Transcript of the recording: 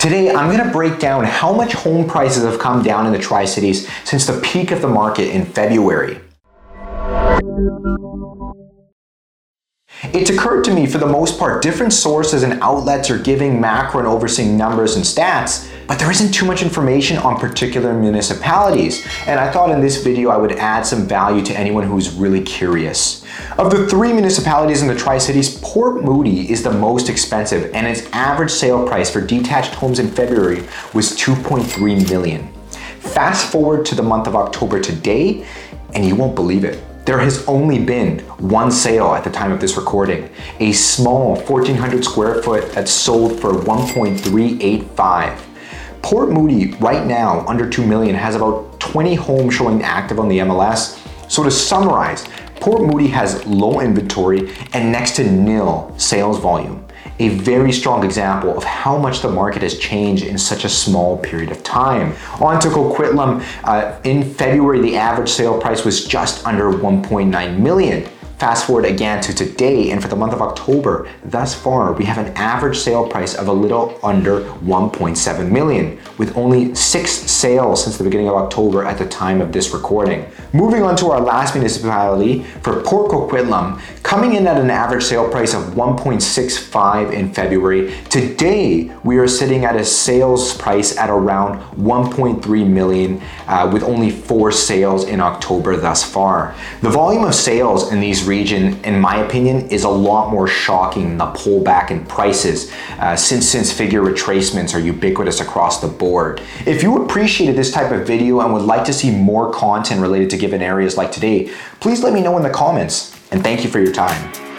Today, I'm gonna break down how much home prices have come down in the Tri Cities since the peak of the market in February. It's occurred to me for the most part, different sources and outlets are giving macro and overseeing numbers and stats, but there isn't too much information on particular municipalities. And I thought in this video I would add some value to anyone who's really curious. Of the three municipalities in the Tri-Cities, Port Moody is the most expensive and its average sale price for detached homes in February was 2.3 million. Fast forward to the month of October today, and you won't believe it. There has only been one sale at the time of this recording, a small 1400 square foot that sold for 1.385. Port Moody right now under 2 million has about 20 homes showing active on the MLS. So to summarize, Port Moody has low inventory and next to nil sales volume a very strong example of how much the market has changed in such a small period of time. On to Coquitlam, uh, in February, the average sale price was just under 1.9 million. Fast forward again to today, and for the month of October, thus far, we have an average sale price of a little under 1.7 million, with only six sales since the beginning of October at the time of this recording. Moving on to our last municipality, for Port Coquitlam, coming in at an average sale price of 1.65 in February, today we are sitting at a sales price at around 1.3 million, uh, with only four sales in October thus far. The volume of sales in these region, in my opinion, is a lot more shocking than the pullback in prices uh, since since figure retracements are ubiquitous across the board. If you appreciated this type of video and would like to see more content related to given areas like today, please let me know in the comments. And thank you for your time.